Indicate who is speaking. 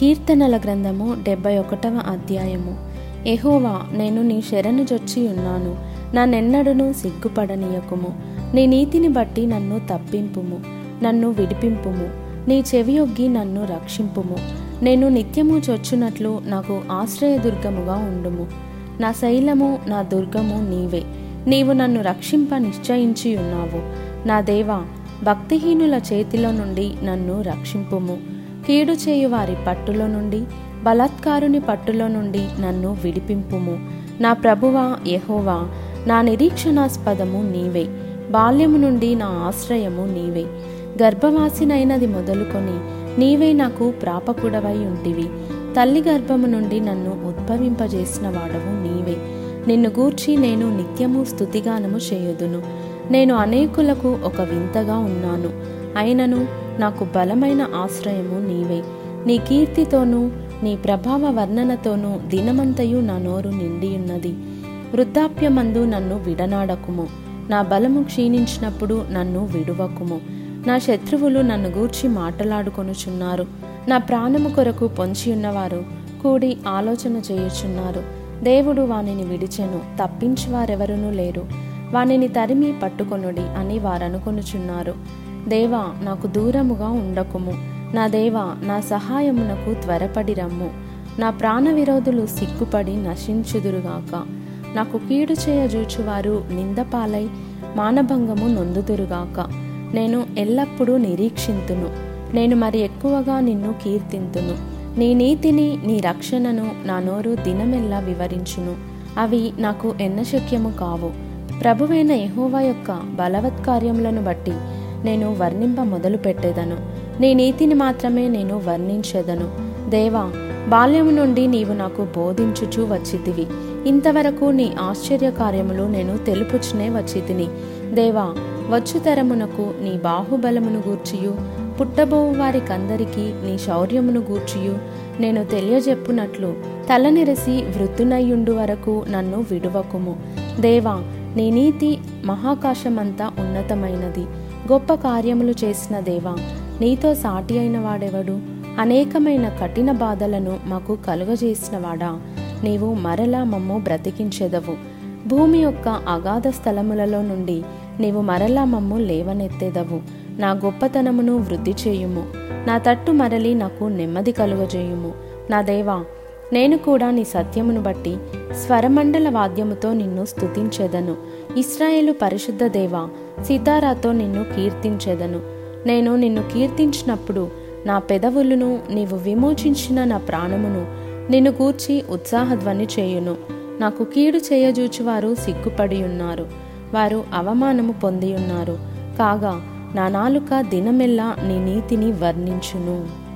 Speaker 1: కీర్తనల గ్రంథము డెబ్బై ఒకటవ అధ్యాయము. ఎహోవా నేను నీ శరణు జొచ్చి ఉన్నాను. నన్నెన్నడను సిగ్గుపడనీయకుము. నీ నీతిని బట్టి నన్ను తప్పింపుము నన్ను విడిపింపుము. నీ చెవియొగ్గి నన్ను రక్షింపుము. నేను నిత్యము చొచ్చునట్లు నాకు ఆశ్రయదుర్గముగా ఉండుము. నా శైలము నా దుర్గము నీవే. నీవు నన్ను రక్షింప నిశ్చయించి ఉన్నావు నా దేవా భక్తిహీనుల చేతిలో నుండి నన్ను రక్షింపుము. కీడు చేయు వారి పట్టులో నుండి బలాత్కారుని పట్టులో నుండి నన్ను విడిపింపుము. నా ప్రభువా యహోవా నా నిరీక్షణాస్పదము నీవే. బాల్యము నుండి నా ఆశ్రయము నీవే. గర్భవాసినైనది మొదలుకొని నీవే నాకు ప్రాపకుడవై ఉంటివి. తల్లి గర్భము నుండి నన్ను ఉద్భవింపజేసిన వాడవు నీవే. నిన్ను గూర్చి నేను నిత్యము స్థుతిగానము చేయుదును. నేను అనేకులకు ఒక వింతగా ఉన్నాను. అయినను నాకు బలమైన ఆశ్రయము నీవే. నీ కీర్తితోనూ నీ ప్రభావ వర్ణనతోనూ దినమంతయు నా నోరు నిండియున్నది. వృద్ధాప్యమందు నన్ను విడనాడకుము. నా బలము క్షీణించినప్పుడు నన్ను విడువకుము. నా శత్రువులు నన్ను గూర్చి మాటలాడుకొనుచున్నారు. నా ప్రాణము కొరకు పొంచి ఉన్నవారు కూడి ఆలోచన చేయుచున్నారు. దేవుడు వానిని విడిచెను తప్పించి వారెవరునూ లేరు. వానిని తరిమి పట్టుకొనుడి అని వారనుకొనుచున్నారు. దేవా నాకు దూరముగా ఉండకుము. నా దేవా నా సహాయమునకు త్వరపడి రమ్ము నా ప్రాణ విరోధులు సిగ్గుపడి నశించుదురుగాక. నాకు కీడు చేయజూచువారు నిందపాలై మానభంగము నొందుదురుగాక. నేను ఎల్లప్పుడూ నిరీక్షింతును. నేను మరి ఎక్కువగా నిన్ను కీర్తింతును. నీ నీతిని నీ రక్షణను నా నోరు దినమెల్లా వివరించును. అవి నాకు ఎన్నశక్యము కావు. ప్రభువైన ఎహోవా యొక్క బలవత్కార్యములను బట్టి నేను వర్ణింప మొదలు పెట్టేదను. నీ నీతిని మాత్రమే నేను వర్ణించేదను. దేవా బాల్యము నుండి నీవు నాకు బోధించుచూ వచ్చితివి. ఇంతవరకు నీ ఆశ్చర్య కార్యములు నేను తెలుపుచునే వచ్చితిని. దేవా వచ్చు తరమునకు నీ బాహుబలమును గూర్చియు. పుట్టబోవు వారికందరికీ నీ శౌర్యమును గూర్చియు. నేను తెలియజెప్పునట్లు తలనిరసి వృద్ధునయ్యుండు వరకు నన్ను విడువకుము. దేవా నీ నీతి మహాకాశమంతా ఉన్నతమైనది. గొప్ప కార్యములు చేసిన దేవా నీతో సాటి అయిన వాడెవడు? అనేకమైన కఠిన బాధలను మాకు కలుగజేసినవాడా నీవు మరలా మమ్ము బ్రతికించెదవు. భూమి యొక్క అగాధ స్థలములలో నుండి నీవు మరలా మమ్ము లేవనెత్తెదవు. నా గొప్పతనమును వృద్ధి చేయుము. నా తట్టు మరలి నాకు నెమ్మది కలుగజేయుము. నా దేవా నేను కూడా నీ సత్యమును బట్టి స్వరమండల వాద్యముతో నిన్ను స్తుతించేదను. ఇస్రాయేలు పరిశుద్ధ దేవ సితారాతో నిన్ను కీర్తించెదను. నేను నిన్ను కీర్తించినప్పుడు నా పెదవులను నీవు విమోచించిన నా ప్రాణమును నిన్ను గూర్చి ఉత్సాహధ్వని చేయును. నాకు కీడు చేయజూచువారు సిగ్గుపడి ఉన్నారు వారు అవమానము పొందియున్నారు. కాగా నా నాలుక దినమెల్లా నీ నీతిని వర్ణించును.